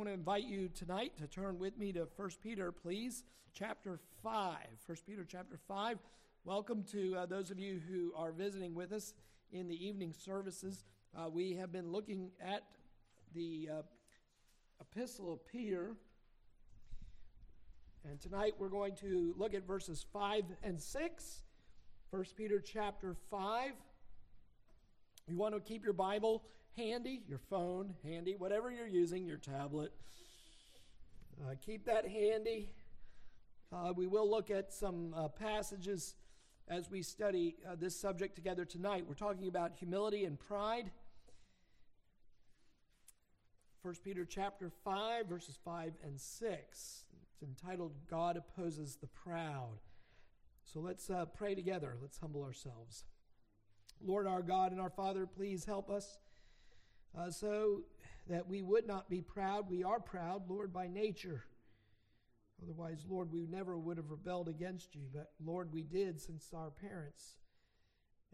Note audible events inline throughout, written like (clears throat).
want to invite you tonight to turn with me to 1 Peter, please, chapter 5. 1 Peter, chapter 5. Welcome to uh, those of you who are visiting with us in the evening services. Uh, we have been looking at the uh, Epistle of Peter. And tonight we're going to look at verses 5 and 6. 1 Peter chapter 5. You want to keep your Bible handy, your phone handy, whatever you're using, your tablet. Uh, keep that handy. Uh, we will look at some uh, passages as we study uh, this subject together tonight. We're talking about humility and pride. 1 Peter chapter 5 verses 5 and 6. It's entitled God opposes the proud. So let's uh, pray together. Let's humble ourselves. Lord our God and our Father, please help us uh, so that we would not be proud. We are proud, Lord, by nature. Otherwise, Lord, we never would have rebelled against you. But, Lord, we did since our parents.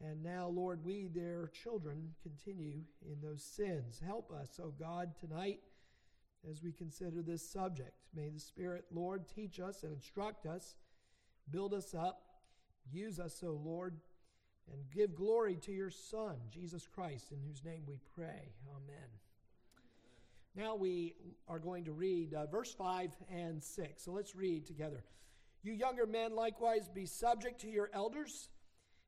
And now, Lord, we, their children, continue in those sins. Help us, O oh God, tonight as we consider this subject. May the Spirit, Lord, teach us and instruct us, build us up, use us, O oh Lord, and give glory to your Son, Jesus Christ, in whose name we pray. Amen. Now we are going to read uh, verse 5 and 6. So let's read together. You younger men, likewise, be subject to your elders,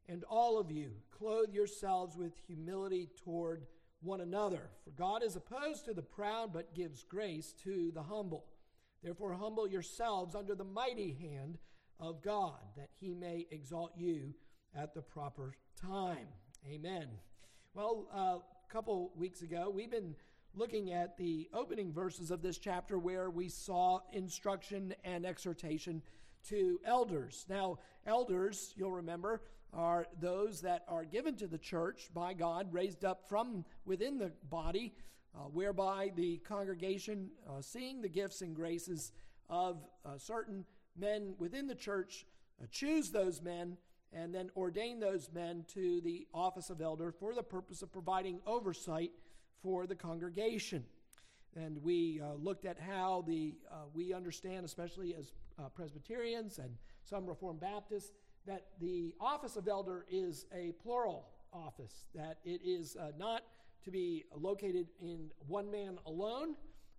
and all of you, clothe yourselves with humility toward one another. For God is opposed to the proud, but gives grace to the humble. Therefore, humble yourselves under the mighty hand of God, that he may exalt you at the proper time. Amen. Well, uh, a couple weeks ago, we've been looking at the opening verses of this chapter where we saw instruction and exhortation to elders. Now, elders, you'll remember, are those that are given to the church by God, raised up from within the body, uh, whereby the congregation, uh, seeing the gifts and graces of uh, certain men within the church, uh, choose those men and then ordain those men to the office of elder for the purpose of providing oversight for the congregation. And we uh, looked at how the uh, we understand, especially as uh, Presbyterians and some Reformed Baptists, that the office of elder is a plural office, that it is uh, not to be located in one man alone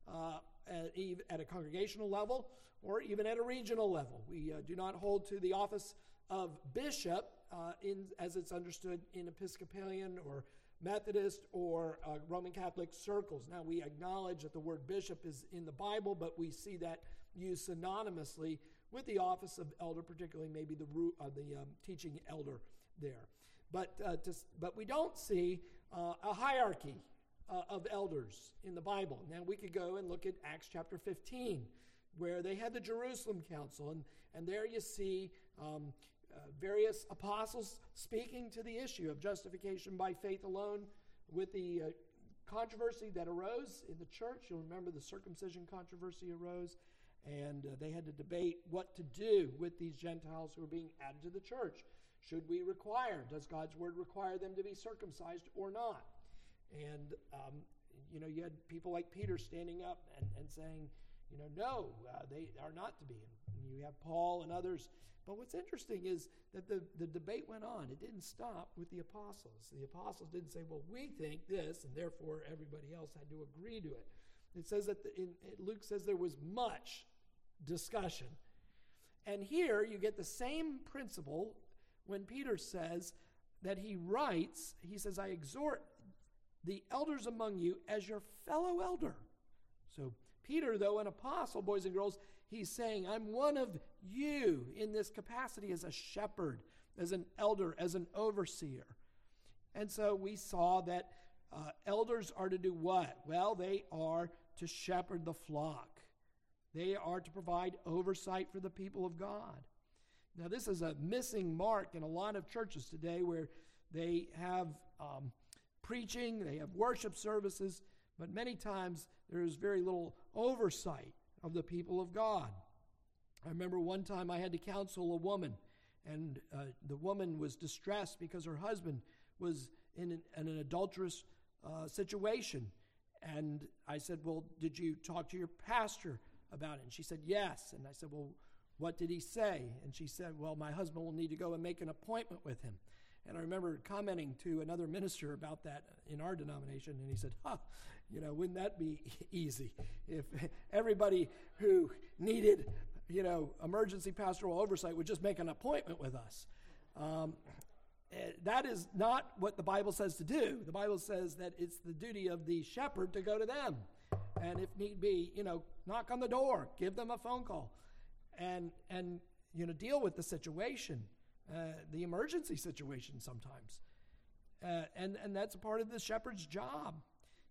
uh, at, at, a congregational level or even at a regional level. We uh, do not hold to the office of bishop uh, in, as it's understood in Episcopalian or Methodist or uh, Roman Catholic circles. Now, we acknowledge that the word bishop is in the Bible, but we see that used synonymously with the office of elder, particularly maybe the, uh, the um, teaching elder there. But, uh, to, but we don't see uh, a hierarchy uh, of elders in the Bible. Now, we could go and look at Acts chapter 15, where they had the Jerusalem Council, and, and there you see um, uh, various apostles speaking to the issue of justification by faith alone with the uh, controversy that arose in the church. You'll remember the circumcision controversy arose, and uh, they had to debate what to do with these Gentiles who were being added to the church. Should we require, does God's word require them to be circumcised or not? And, um, you know, you had people like Peter standing up and, and saying, you know, no, uh, they are not to be. And you have Paul and others but what's interesting is that the, the debate went on. It didn't stop with the apostles. The apostles didn't say, well, we think this, and therefore everybody else had to agree to it. It says that the, in, Luke says there was much discussion. And here you get the same principle when Peter says that he writes, he says, I exhort the elders among you as your fellow elder. Peter, though an apostle, boys and girls, he's saying, I'm one of you in this capacity as a shepherd, as an elder, as an overseer. And so we saw that uh, elders are to do what? Well, they are to shepherd the flock, they are to provide oversight for the people of God. Now, this is a missing mark in a lot of churches today where they have um, preaching, they have worship services, but many times there is very little oversight of the people of God. I remember one time I had to counsel a woman, and uh, the woman was distressed because her husband was in an, in an adulterous uh, situation. And I said, Well, did you talk to your pastor about it? And she said, Yes. And I said, Well, what did he say? And she said, Well, my husband will need to go and make an appointment with him. And I remember commenting to another minister about that in our denomination, and he said, Huh, you know, wouldn't that be easy if everybody who needed, you know, emergency pastoral oversight would just make an appointment with us? Um, eh, that is not what the Bible says to do. The Bible says that it's the duty of the shepherd to go to them. And if need be, you know, knock on the door, give them a phone call, and, and you know, deal with the situation, uh, the emergency situation sometimes. Uh, and, and that's a part of the shepherd's job.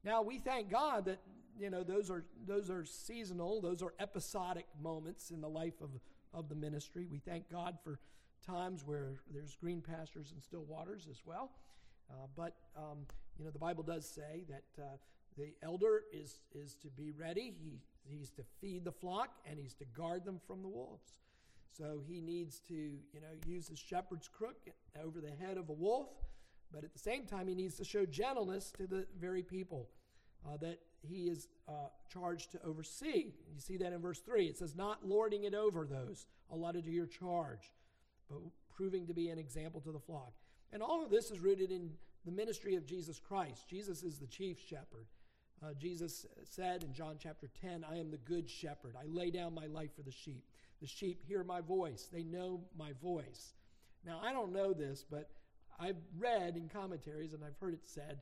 Now we thank God that you know those are those are seasonal, those are episodic moments in the life of, of the ministry. We thank God for times where there's green pastures and still waters as well. Uh, but um, you know the Bible does say that uh, the elder is is to be ready. He he's to feed the flock and he's to guard them from the wolves. So he needs to you know use his shepherd's crook over the head of a wolf but at the same time, he needs to show gentleness to the very people uh, that he is uh, charged to oversee. You see that in verse 3. It says, Not lording it over those allotted to your charge, but proving to be an example to the flock. And all of this is rooted in the ministry of Jesus Christ. Jesus is the chief shepherd. Uh, Jesus said in John chapter 10, I am the good shepherd. I lay down my life for the sheep. The sheep hear my voice, they know my voice. Now, I don't know this, but I've read in commentaries and I've heard it said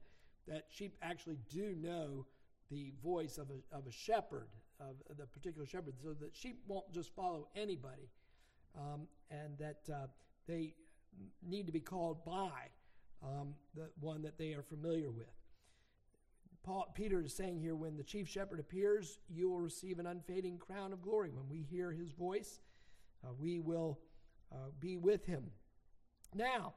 that sheep actually do know the voice of a, of a shepherd, of the particular shepherd, so that sheep won't just follow anybody, um, and that uh, they need to be called by um, the one that they are familiar with. Paul, Peter is saying here when the chief shepherd appears, you will receive an unfading crown of glory. When we hear his voice, uh, we will uh, be with him. Now,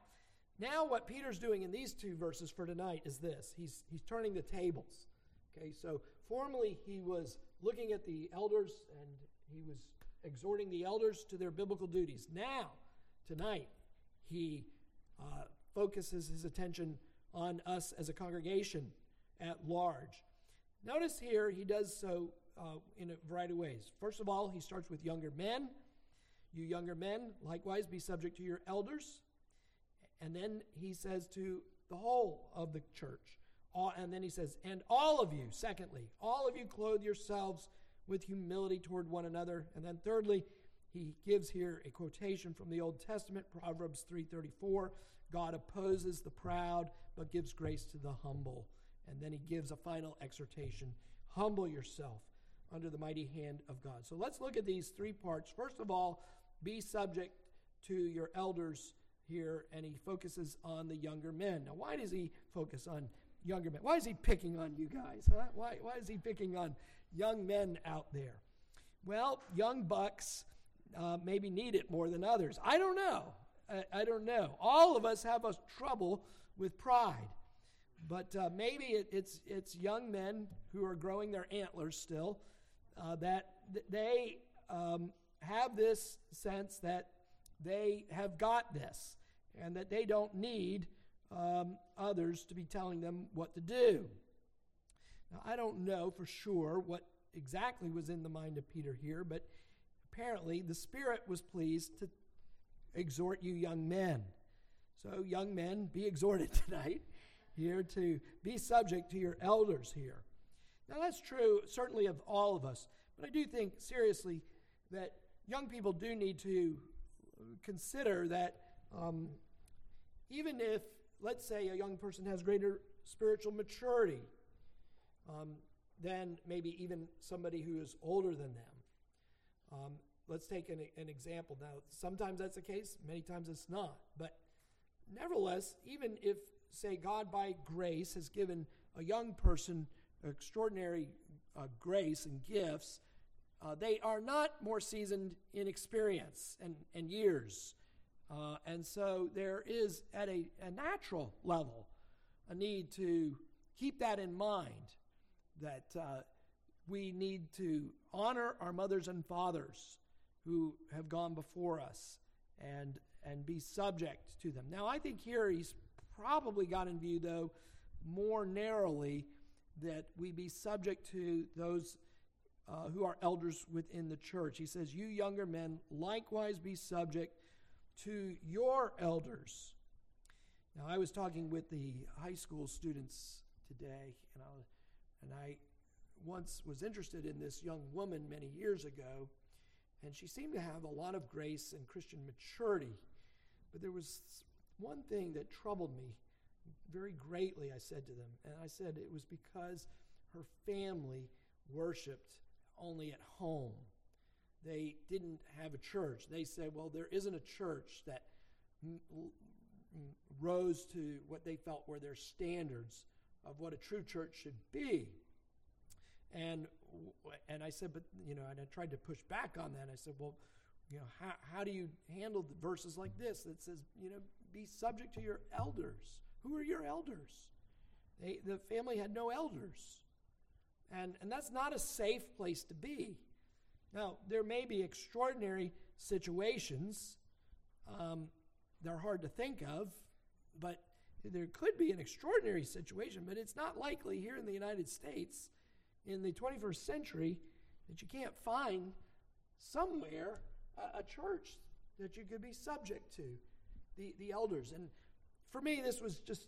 now, what Peter's doing in these two verses for tonight is this he's, he's turning the tables. Okay, so formerly he was looking at the elders and he was exhorting the elders to their biblical duties. Now, tonight, he uh, focuses his attention on us as a congregation at large. Notice here he does so uh, in a variety of ways. First of all, he starts with younger men. You younger men, likewise, be subject to your elders. And then he says to the whole of the church, all, and then he says, and all of you, secondly, all of you clothe yourselves with humility toward one another. And then thirdly, he gives here a quotation from the Old Testament, Proverbs 3:34, God opposes the proud but gives grace to the humble. And then he gives a final exhortation, humble yourself under the mighty hand of God. So let's look at these three parts. First of all, be subject to your elders here, and he focuses on the younger men. Now, why does he focus on younger men? Why is he picking on you guys? Huh? Why, why is he picking on young men out there? Well, young bucks uh, maybe need it more than others. I don't know. I, I, don't know. All of us have a trouble with pride. But uh, maybe it, it's, it's young men who are growing their antlers still uh, that th- they um, have this sense that they have got this and that they don't need um, others to be telling them what to do. Now, I don't know for sure what exactly was in the mind of Peter here, but apparently the Spirit was pleased to exhort you young men. So, young men, be exhorted (laughs) tonight here to be subject to your elders here. Now, that's true certainly of all of us, but I do think seriously that young people do need to consider that um, even if, let's say, a young person has greater spiritual maturity um, than maybe even somebody who is older than them. Um, let's take an, an example. Now, sometimes that's the case, many times it's not. But nevertheless, even if, say, God by grace has given a young person extraordinary uh, grace and gifts, uh, they are not more seasoned in experience and, and years uh, and so there is, at a, a natural level, a need to keep that in mind that uh, we need to honor our mothers and fathers who have gone before us and, and be subject to them. Now, I think here he's probably got in view, though, more narrowly that we be subject to those uh, who are elders within the church. He says, You younger men, likewise be subject to your elders. Now, I was talking with the high school students today, and I, and I once was interested in this young woman many years ago, and she seemed to have a lot of grace and Christian maturity. But there was one thing that troubled me very greatly, I said to them. And I said it was because her family worshiped only at home. They didn't have a church. They said, well, there isn't a church that rose to what they felt were their standards of what a true church should be. And and I said, but you know, and I tried to push back on that. I said, well, you know, how, how do you handle the verses like this that says, you know, be subject to your elders? Who are your elders? They, the family had no elders. And, and that's not a safe place to be. Now, there may be extraordinary situations. Um, they're hard to think of, but there could be an extraordinary situation, but it's not likely here in the United States in the 21st century that you can't find somewhere a, a church that you could be subject to, the, the elders. And for me, this was just,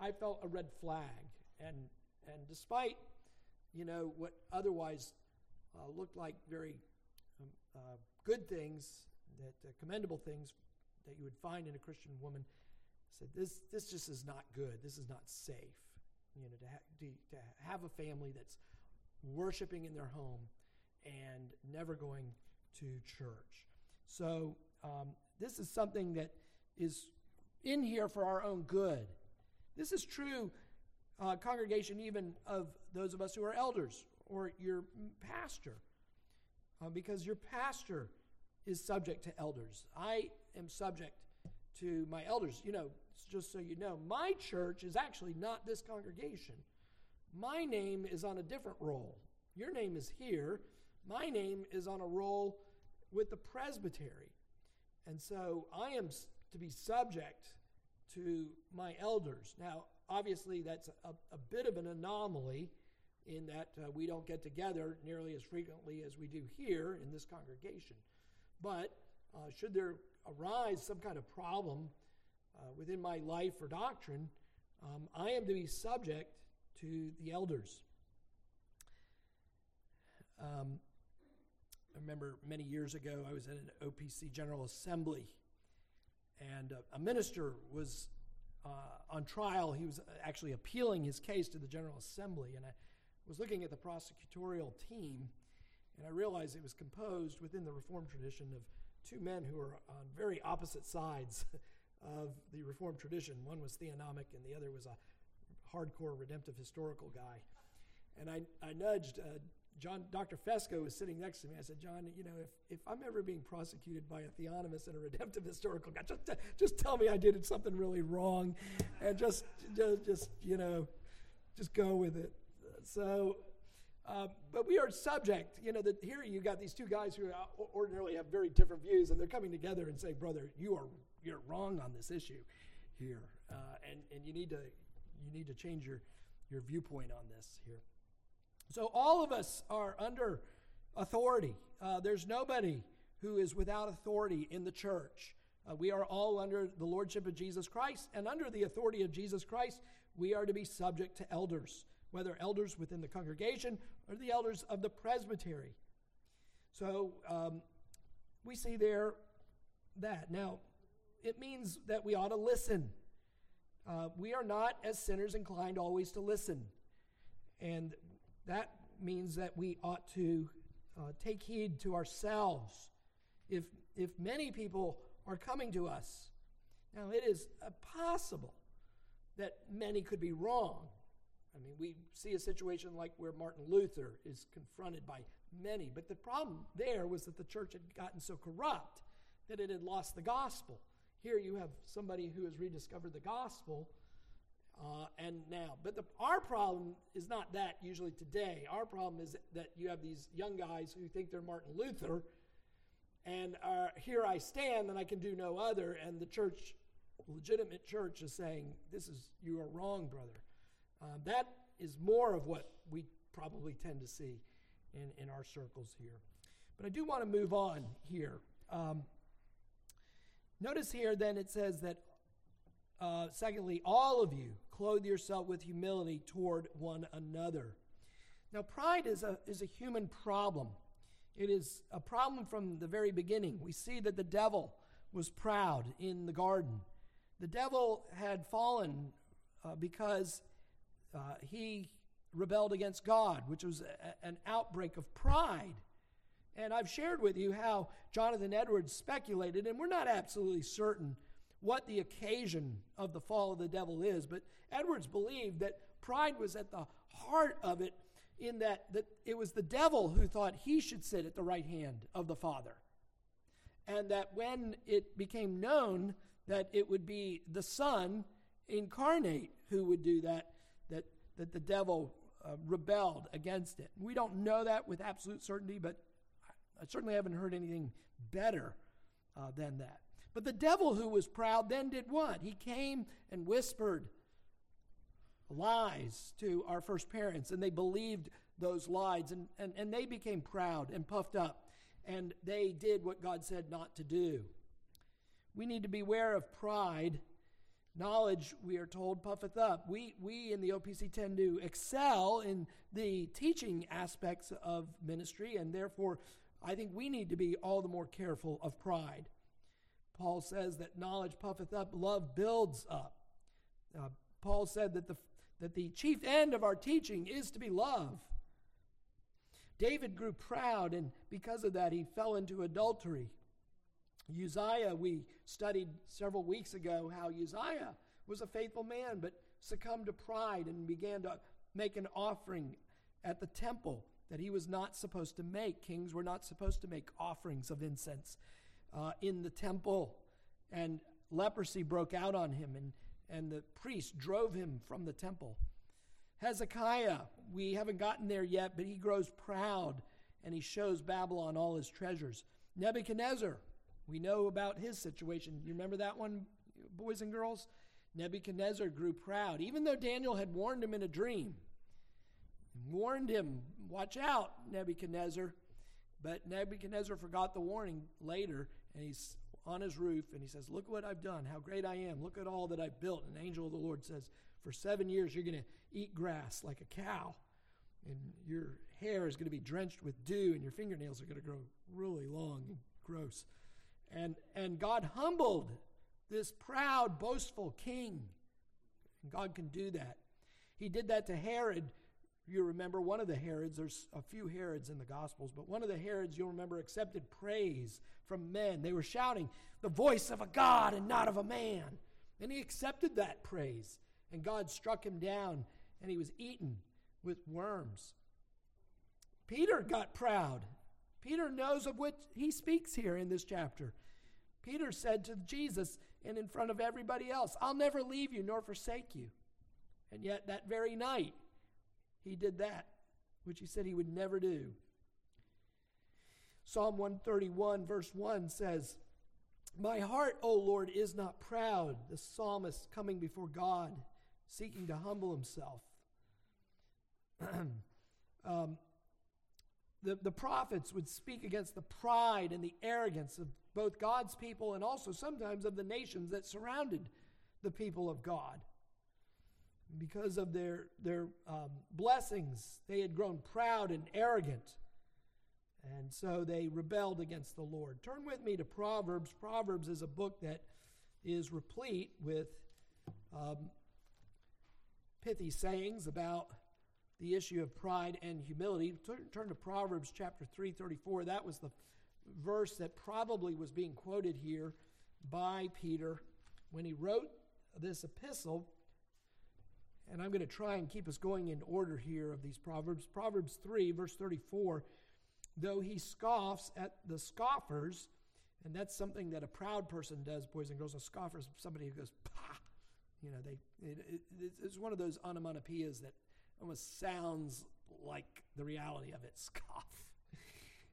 I felt a red flag. And, and despite, you know, what otherwise uh, looked like very um, uh, good things, that uh, commendable things that you would find in a Christian woman, said this, this just is not good. This is not safe. You know, to, ha- to, to have a family that's worshiping in their home and never going to church. So, um, this is something that is in here for our own good. This is true, uh, congregation, even of those of us who are elders or your pastor, uh, because your pastor is subject to elders. I am subject to my elders. You know, just so you know, my church is actually not this congregation. My name is on a different roll. Your name is here. My name is on a roll with the presbytery. And so I am to be subject to my elders. Now, obviously, that's a, a bit of an anomaly in that uh, we don't get together nearly as frequently as we do here in this congregation. But uh, should there arise some kind of problem uh, within my life or doctrine, um, I am to be subject to the elders. Um, I remember many years ago, I was at an OPC General Assembly, and uh, a minister was uh, on trial. He was actually appealing his case to the General Assembly, and I was looking at the prosecutorial team, and I realized it was composed within the Reformed tradition of two men who were on very opposite sides (laughs) of the Reformed tradition. One was theonomic, and the other was a hardcore redemptive historical guy. And I, I nudged uh, John, Dr. Fesko was sitting next to me. I said, John, you know, if, if I'm ever being prosecuted by a theonomist and a redemptive historical guy, just, just tell me I did something really wrong and just, just, just you know, just go with it. So, uh, but we are subject, you know, that here you got these two guys who ordinarily have very different views and they're coming together and saying, brother, you are, you're wrong on this issue here. Uh, and, and you need to, you need to change your, your viewpoint on this here. So all of us are under authority. Uh, there's nobody who is without authority in the church. Uh, we are all under the lordship of Jesus Christ, and under the authority of Jesus Christ, we are to be subject to elders, whether elders within the congregation or the elders of the presbytery. So um, we see there that. Now, it means that we ought to listen. Uh, we are not, as sinners, inclined always to listen. And that means that we ought to uh, take heed to ourselves. If, if many people are coming to us, now it is possible that many could be wrong. I mean, we see a situation like where Martin Luther is confronted by many, but the problem there was that the church had gotten so corrupt that it had lost the gospel. Here you have somebody who has rediscovered the gospel uh, and now. But the, our problem is not that usually today. Our problem is that you have these young guys who think they're Martin Luther, and are, here I stand and I can do no other, and the church, legitimate church, is saying, This is, you are wrong, brother. Uh, that is more of what we probably tend to see in, in our circles here. But I do want to move on here. Um, notice here, then, it says that, uh, secondly, all of you clothe yourself with humility toward one another. Now, pride is a, is a human problem. It is a problem from the very beginning. We see that the devil was proud in the garden. The devil had fallen uh, because uh, he rebelled against God, which was a, an outbreak of pride. And I've shared with you how Jonathan Edwards speculated, and we're not absolutely certain what the occasion of the fall of the devil is, but Edwards believed that pride was at the heart of it, in that, that it was the devil who thought he should sit at the right hand of the Father. And that when it became known that it would be the Son incarnate who would do that, that, that the devil uh, rebelled against it. We don't know that with absolute certainty, but I certainly haven't heard anything better uh, than that. But the devil who was proud then did what? He came and whispered lies to our first parents, and they believed those lies, and, and, and they became proud and puffed up, and they did what God said not to do. We need to beware of pride Knowledge, we are told, puffeth up. We, we in the OPC tend to excel in the teaching aspects of ministry, and therefore, I think we need to be all the more careful of pride. Paul says that knowledge puffeth up, love builds up. Uh, Paul said that the, that the chief end of our teaching is to be love. David grew proud, and because of that, he fell into adultery. Uzziah, we studied several weeks ago how Uzziah was a faithful man, but succumbed to pride and began to make an offering at the temple that he was not supposed to make. Kings were not supposed to make offerings of incense uh, in the temple. And leprosy broke out on him, and, and the priest drove him from the temple. Hezekiah, we haven't gotten there yet, but he grows proud and he shows Babylon all his treasures. Nebuchadnezzar, we know about his situation. You remember that one, boys and girls? Nebuchadnezzar grew proud, even though Daniel had warned him in a dream. Warned him, watch out, Nebuchadnezzar. But Nebuchadnezzar forgot the warning later, and he's on his roof and he says, Look what I've done, how great I am. Look at all that I've built. And an angel of the Lord says, For seven years you're going to eat grass like a cow, and your hair is going to be drenched with dew, and your fingernails are going to grow really long and gross. And, and God humbled this proud, boastful king. And God can do that. He did that to Herod. You remember one of the Herods, there's a few Herods in the Gospels, but one of the Herods, you'll remember, accepted praise from men. They were shouting, the voice of a God and not of a man. And he accepted that praise. And God struck him down, and he was eaten with worms. Peter got proud. Peter knows of what he speaks here in this chapter. Peter said to Jesus and in front of everybody else, I'll never leave you nor forsake you. And yet, that very night, he did that, which he said he would never do. Psalm 131, verse 1 says, My heart, O Lord, is not proud. The psalmist coming before God, seeking to humble himself. (clears throat) um, the, the prophets would speak against the pride and the arrogance of both God's people and also sometimes of the nations that surrounded the people of God. Because of their, their um, blessings, they had grown proud and arrogant. And so they rebelled against the Lord. Turn with me to Proverbs. Proverbs is a book that is replete with um, pithy sayings about the issue of pride and humility. Turn, turn to Proverbs chapter 334. That was the verse that probably was being quoted here by Peter when he wrote this epistle. And I'm going to try and keep us going in order here of these Proverbs. Proverbs 3, verse 34 though he scoffs at the scoffers, and that's something that a proud person does, boys and girls. A scoffer is somebody who goes, pah. You know, they, it, it, it's one of those onomatopoeias that almost sounds like the reality of it. (laughs) Scoff.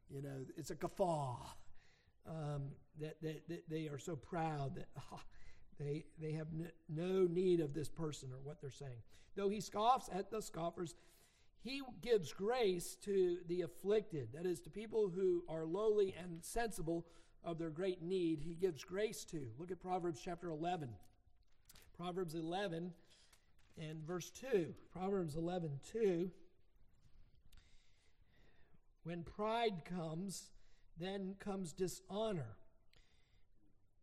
You know, it's a guffaw. Um, that, that, that, they are so proud that oh, (laughs) They, they have no need of this person or what they're saying. Though he scoffs at the scoffers, he gives grace to the afflicted, that is, to people who are lowly and sensible of their great need. He gives grace to. Look at Proverbs chapter 11. Proverbs 11 and verse 2. Proverbs 11, 2. When pride comes, then comes dishonor.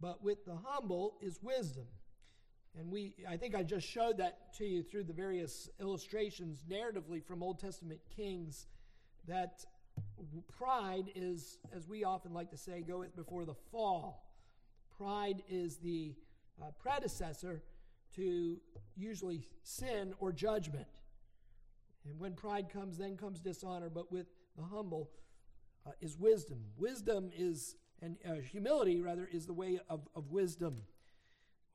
But with the humble is wisdom. And we I think I just showed that to you through the various illustrations narratively from Old Testament kings that pride is as we often like to say goeth before the fall. Pride is the uh, predecessor to usually sin or judgment. And when pride comes, then comes dishonor, but with the humble uh, is wisdom. Wisdom is, and uh, humility rather, is the way of, of wisdom.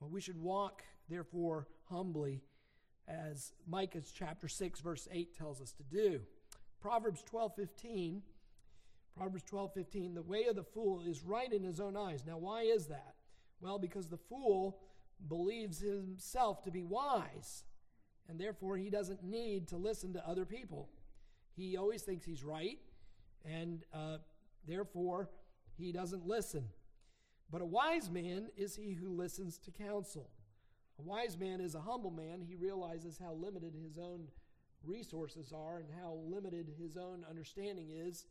Well, we should walk, therefore, humbly, as Micah chapter 6, verse 8 tells us to do. Proverbs 12 15. Proverbs 12 15. The way of the fool is right in his own eyes. Now, why is that? Well, because the fool believes himself to be wise, and therefore he doesn't need to listen to other people. He always thinks he's right, and uh, therefore he doesn't listen. But a wise man is he who listens to counsel. A wise man is a humble man. He realizes how limited his own resources are and how limited his own understanding is.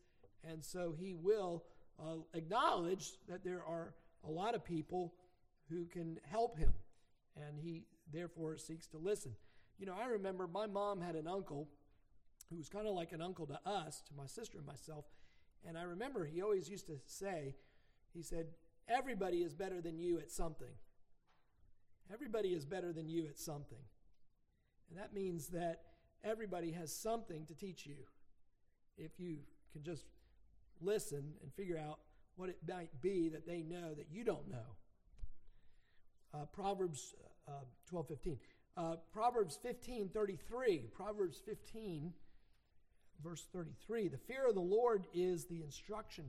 And so he will uh, acknowledge that there are a lot of people who can help him. And he therefore seeks to listen. You know, I remember my mom had an uncle who was kind of like an uncle to us, to my sister and myself. And I remember he always used to say, he said, Everybody is better than you at something. Everybody is better than you at something. And that means that everybody has something to teach you if you can just listen and figure out what it might be that they know that you don't know. Uh, Proverbs uh, 12 15. Uh, Proverbs 15 33. Proverbs 15 verse 33 the fear of the Lord is the instruction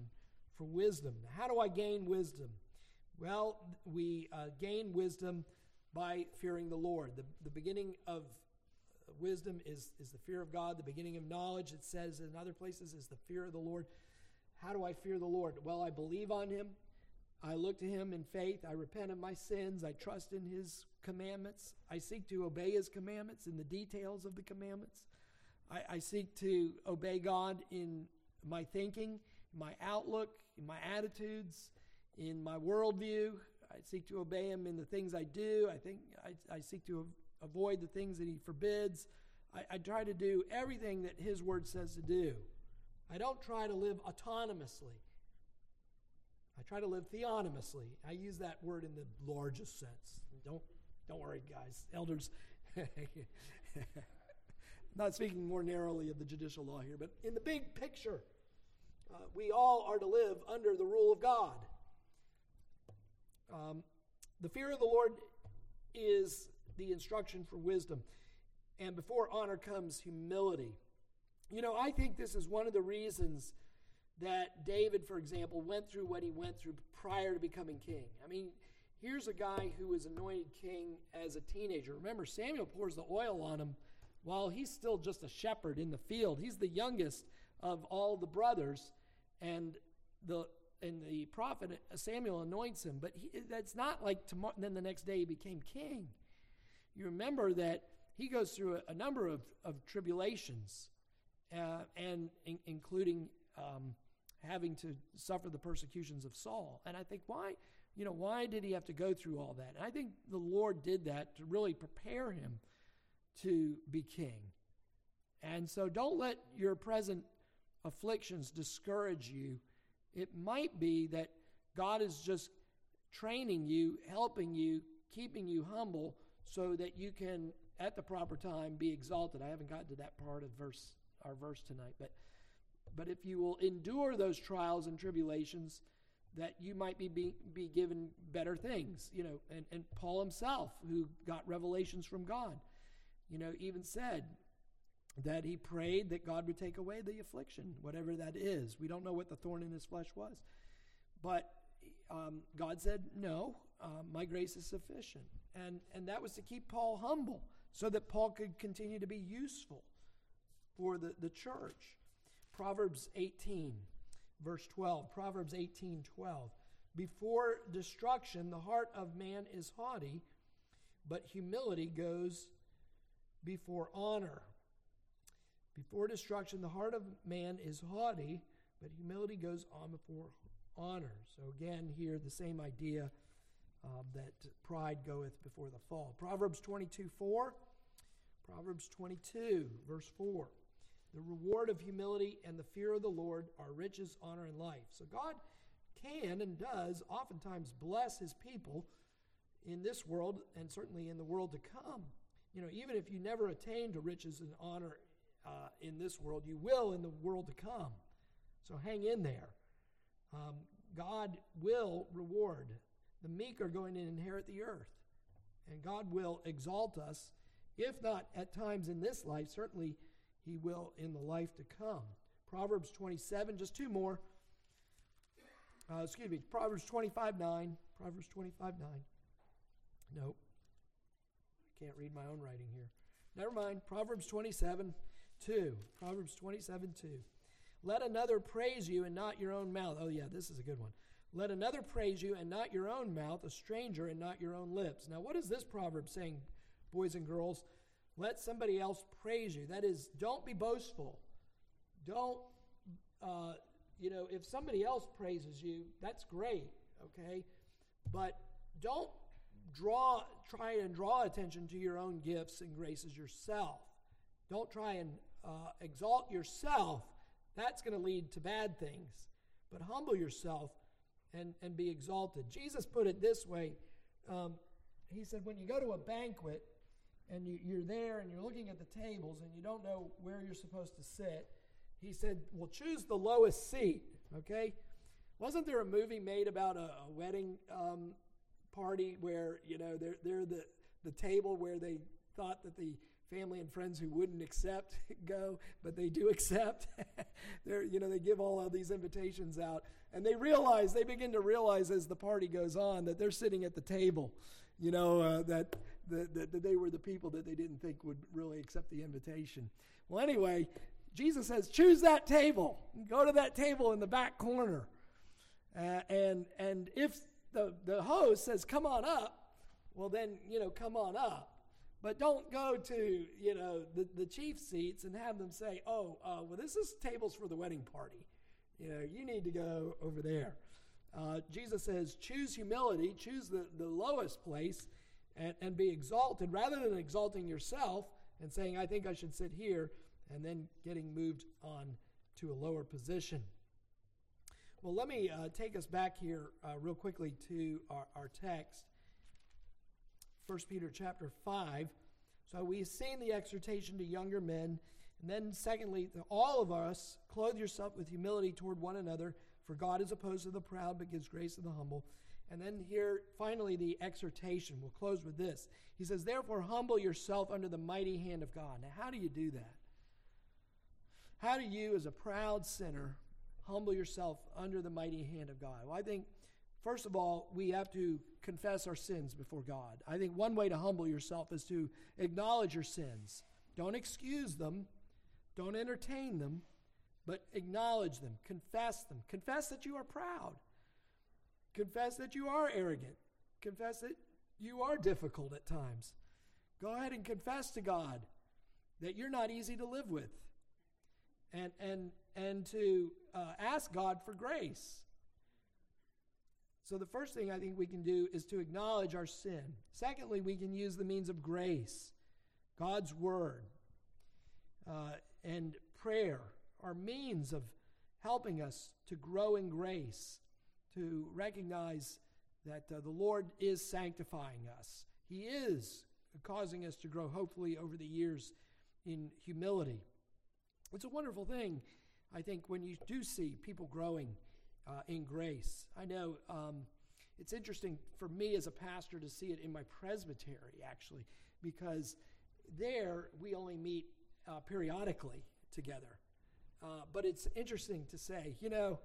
for wisdom. How do I gain wisdom? Well, we uh, gain wisdom by fearing the Lord. The, the beginning of wisdom is, is the fear of God. The beginning of knowledge, it says in other places, is the fear of the Lord. How do I fear the Lord? Well, I believe on Him. I look to Him in faith. I repent of my sins. I trust in His commandments. I seek to obey His commandments in the details of the commandments. I, I seek to obey God in my thinking, my outlook, my attitudes, in my worldview. I seek to obey Him in the things I do. I think I, I seek to avoid the things that He forbids. I, I try to do everything that His Word says to do. I don't try to live autonomously. I try to live theonomously. I use that word in the largest sense. Don't don't worry, guys. Elders, (laughs) not speaking more narrowly of the judicial law here, but in the big picture, uh, we all are to live under the rule of God. Um, the fear of the Lord is the instruction for wisdom. And before honor comes humility. You know, I think this is one of the reasons that David, for example, went through what he went through prior to becoming king. I mean, here's a guy who was anointed king as a teenager. Remember, Samuel pours the oil on him while he's still just a shepherd in the field. He's the youngest of all the brothers, and the and the prophet Samuel anoints him. But he, that's not like tomorrow. Then the next day he became king. You remember that he goes through a, a number of, of tribulations, uh, and in, including um, having to suffer the persecutions of Saul. And I think why, you know, why did he have to go through all that? And I think the Lord did that to really prepare him to be king. And so don't let your present afflictions discourage you. It might be that God is just training you, helping you, keeping you humble so that you can at the proper time be exalted. I haven't gotten to that part of verse our verse tonight, but but if you will endure those trials and tribulations, that you might be, be, be given better things. You know, and, and Paul himself, who got revelations from God, you know, even said that he prayed that God would take away the affliction, whatever that is. We don't know what the thorn in his flesh was. But um, God said, No, uh, my grace is sufficient. And, and that was to keep Paul humble so that Paul could continue to be useful for the, the church. Proverbs 18, verse 12. Proverbs 18, 12. Before destruction, the heart of man is haughty, but humility goes before honor. Before destruction, the heart of man is haughty, but humility goes on before honor. So, again, here the same idea um, that pride goeth before the fall. Proverbs 22 4. Proverbs 22, verse 4. The reward of humility and the fear of the Lord are riches, honor, and life. So, God can and does oftentimes bless his people in this world and certainly in the world to come. You know, even if you never attain to riches and honor uh, in this world, you will in the world to come. So hang in there. Um, God will reward. The meek are going to inherit the earth. And God will exalt us, if not at times in this life, certainly He will in the life to come. Proverbs 27, just two more. Uh, excuse me, Proverbs 25 9. Proverbs 25 9. Nope. Can't read my own writing here. Never mind. Proverbs 27 2. Proverbs 27 2. Let another praise you and not your own mouth. Oh, yeah, this is a good one. Let another praise you and not your own mouth, a stranger and not your own lips. Now, what is this proverb saying, boys and girls? Let somebody else praise you. That is, don't be boastful. Don't uh, you know, if somebody else praises you, that's great, okay? But don't draw, try and draw attention to your own gifts and graces yourself. Don't try and uh, exalt yourself. That's going to lead to bad things. But humble yourself and, and be exalted. Jesus put it this way um, He said, when you go to a banquet and you, you're there and you're looking at the tables and you don't know where you're supposed to sit, he said, Well, choose the lowest seat, okay? Wasn't there a movie made about a, a wedding um, party where, you know, they're, they're the, the table where they thought that the family and friends who wouldn't accept (laughs) go, but they do accept. (laughs) they're, you know, they give all of these invitations out, and they realize, they begin to realize as the party goes on that they're sitting at the table, you know, uh, that, that, that they were the people that they didn't think would really accept the invitation. Well, anyway, Jesus says, choose that table. Go to that table in the back corner. Uh, and, and if the, the host says, come on up, well, then, you know, come on up. But don't go to, you know, the, the chief seats and have them say, oh, uh, well, this is tables for the wedding party. You know, you need to go over there. Uh, Jesus says, choose humility, choose the, the lowest place, and, and be exalted rather than exalting yourself and saying, I think I should sit here and then getting moved on to a lower position. Well, let me uh, take us back here uh, real quickly to our, our text, 1 Peter chapter 5. So we've seen the exhortation to younger men. And then, secondly, all of us clothe yourself with humility toward one another, for God is opposed to the proud but gives grace to the humble. And then here, finally, the exhortation. We'll close with this. He says, Therefore, humble yourself under the mighty hand of God. Now, how do you do that? How do you, as a proud sinner, humble yourself under the mighty hand of God? Well, I think, first of all, we have to confess our sins before God. I think one way to humble yourself is to acknowledge your sins. Don't excuse them, don't entertain them, but acknowledge them, confess them. Confess that you are proud, confess that you are arrogant, confess that you are difficult at times. Go ahead and confess to God that you're not easy to live with and, and, and to uh, ask God for grace. So, the first thing I think we can do is to acknowledge our sin. Secondly, we can use the means of grace, God's Word, uh, and prayer are means of helping us to grow in grace, to recognize that uh, the Lord is sanctifying us. He is causing us to grow, hopefully, over the years in humility. It's a wonderful thing, I think, when you do see people growing uh, in grace. I know um, it's interesting for me as a pastor to see it in my presbytery, actually, because there we only meet uh, periodically together. Uh, but it's interesting to say, you know,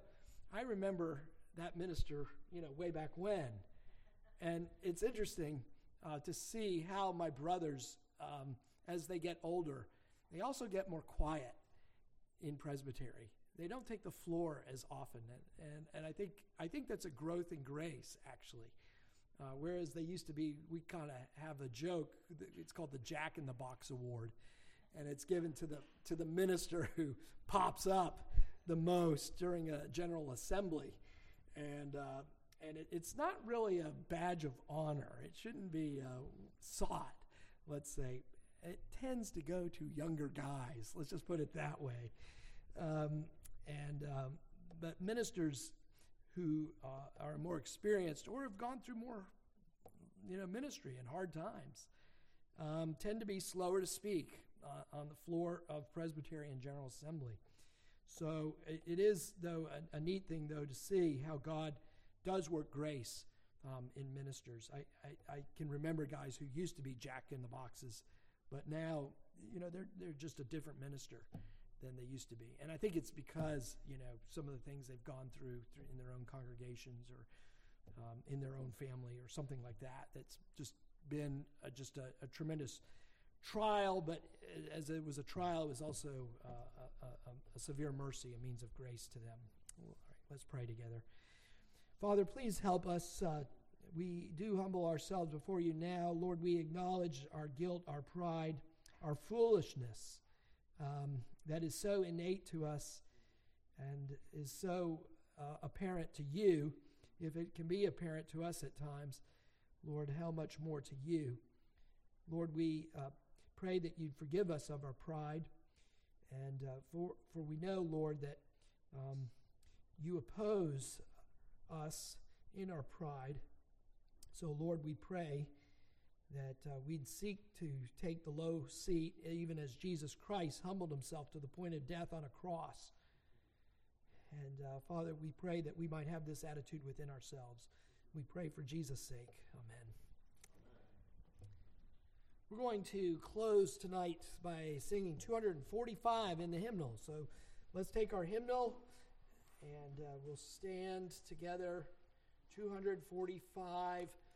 I remember that minister, you know, way back when. And it's interesting uh, to see how my brothers, um, as they get older, they also get more quiet in presbytery. They don't take the floor as often, and, and, and I think I think that's a growth in grace actually. Uh, whereas they used to be, we kind of have a joke. It's called the Jack in the Box Award, and it's given to the to the minister who (laughs) pops up the most during a general assembly, and uh, and it, it's not really a badge of honor. It shouldn't be uh, sought. Let's say it tends to go to younger guys. Let's just put it that way. Um, and um, but ministers who uh, are more experienced or have gone through more, you know, ministry and hard times, um, tend to be slower to speak uh, on the floor of Presbyterian General Assembly. So it, it is, though, a, a, neat thing, though, to see how God does work grace um, in ministers. I, I, I, can remember guys who used to be jack in the boxes, but now, you know, they're, they're just a different minister than they used to be. And I think it's because, you know, some of the things they've gone through, through in their own congregations or um, in their own family or something like that, that's just been a, just a, a, tremendous trial, but as it was a trial, it was also uh, a, a, severe mercy, a means of grace to them. All right, let's pray together. Father, please help us. Uh, we do humble ourselves before you now. Lord, we acknowledge our guilt, our pride, our foolishness um, that is so innate to us and is so uh, apparent to you. If it can be apparent to us at times, Lord, how much more to you? Lord, we uh, pray that you'd forgive us of our pride. And uh, for, for we know, Lord, that um, you oppose us in our pride. So, Lord, we pray that uh, we'd seek to take the low seat, even as Jesus Christ humbled himself to the point of death on a cross. And uh, Father, we pray that we might have this attitude within ourselves. We pray for Jesus' sake. Amen. We're going to close tonight by singing 245 in the hymnal. So let's take our hymnal and uh, we'll stand together. 245.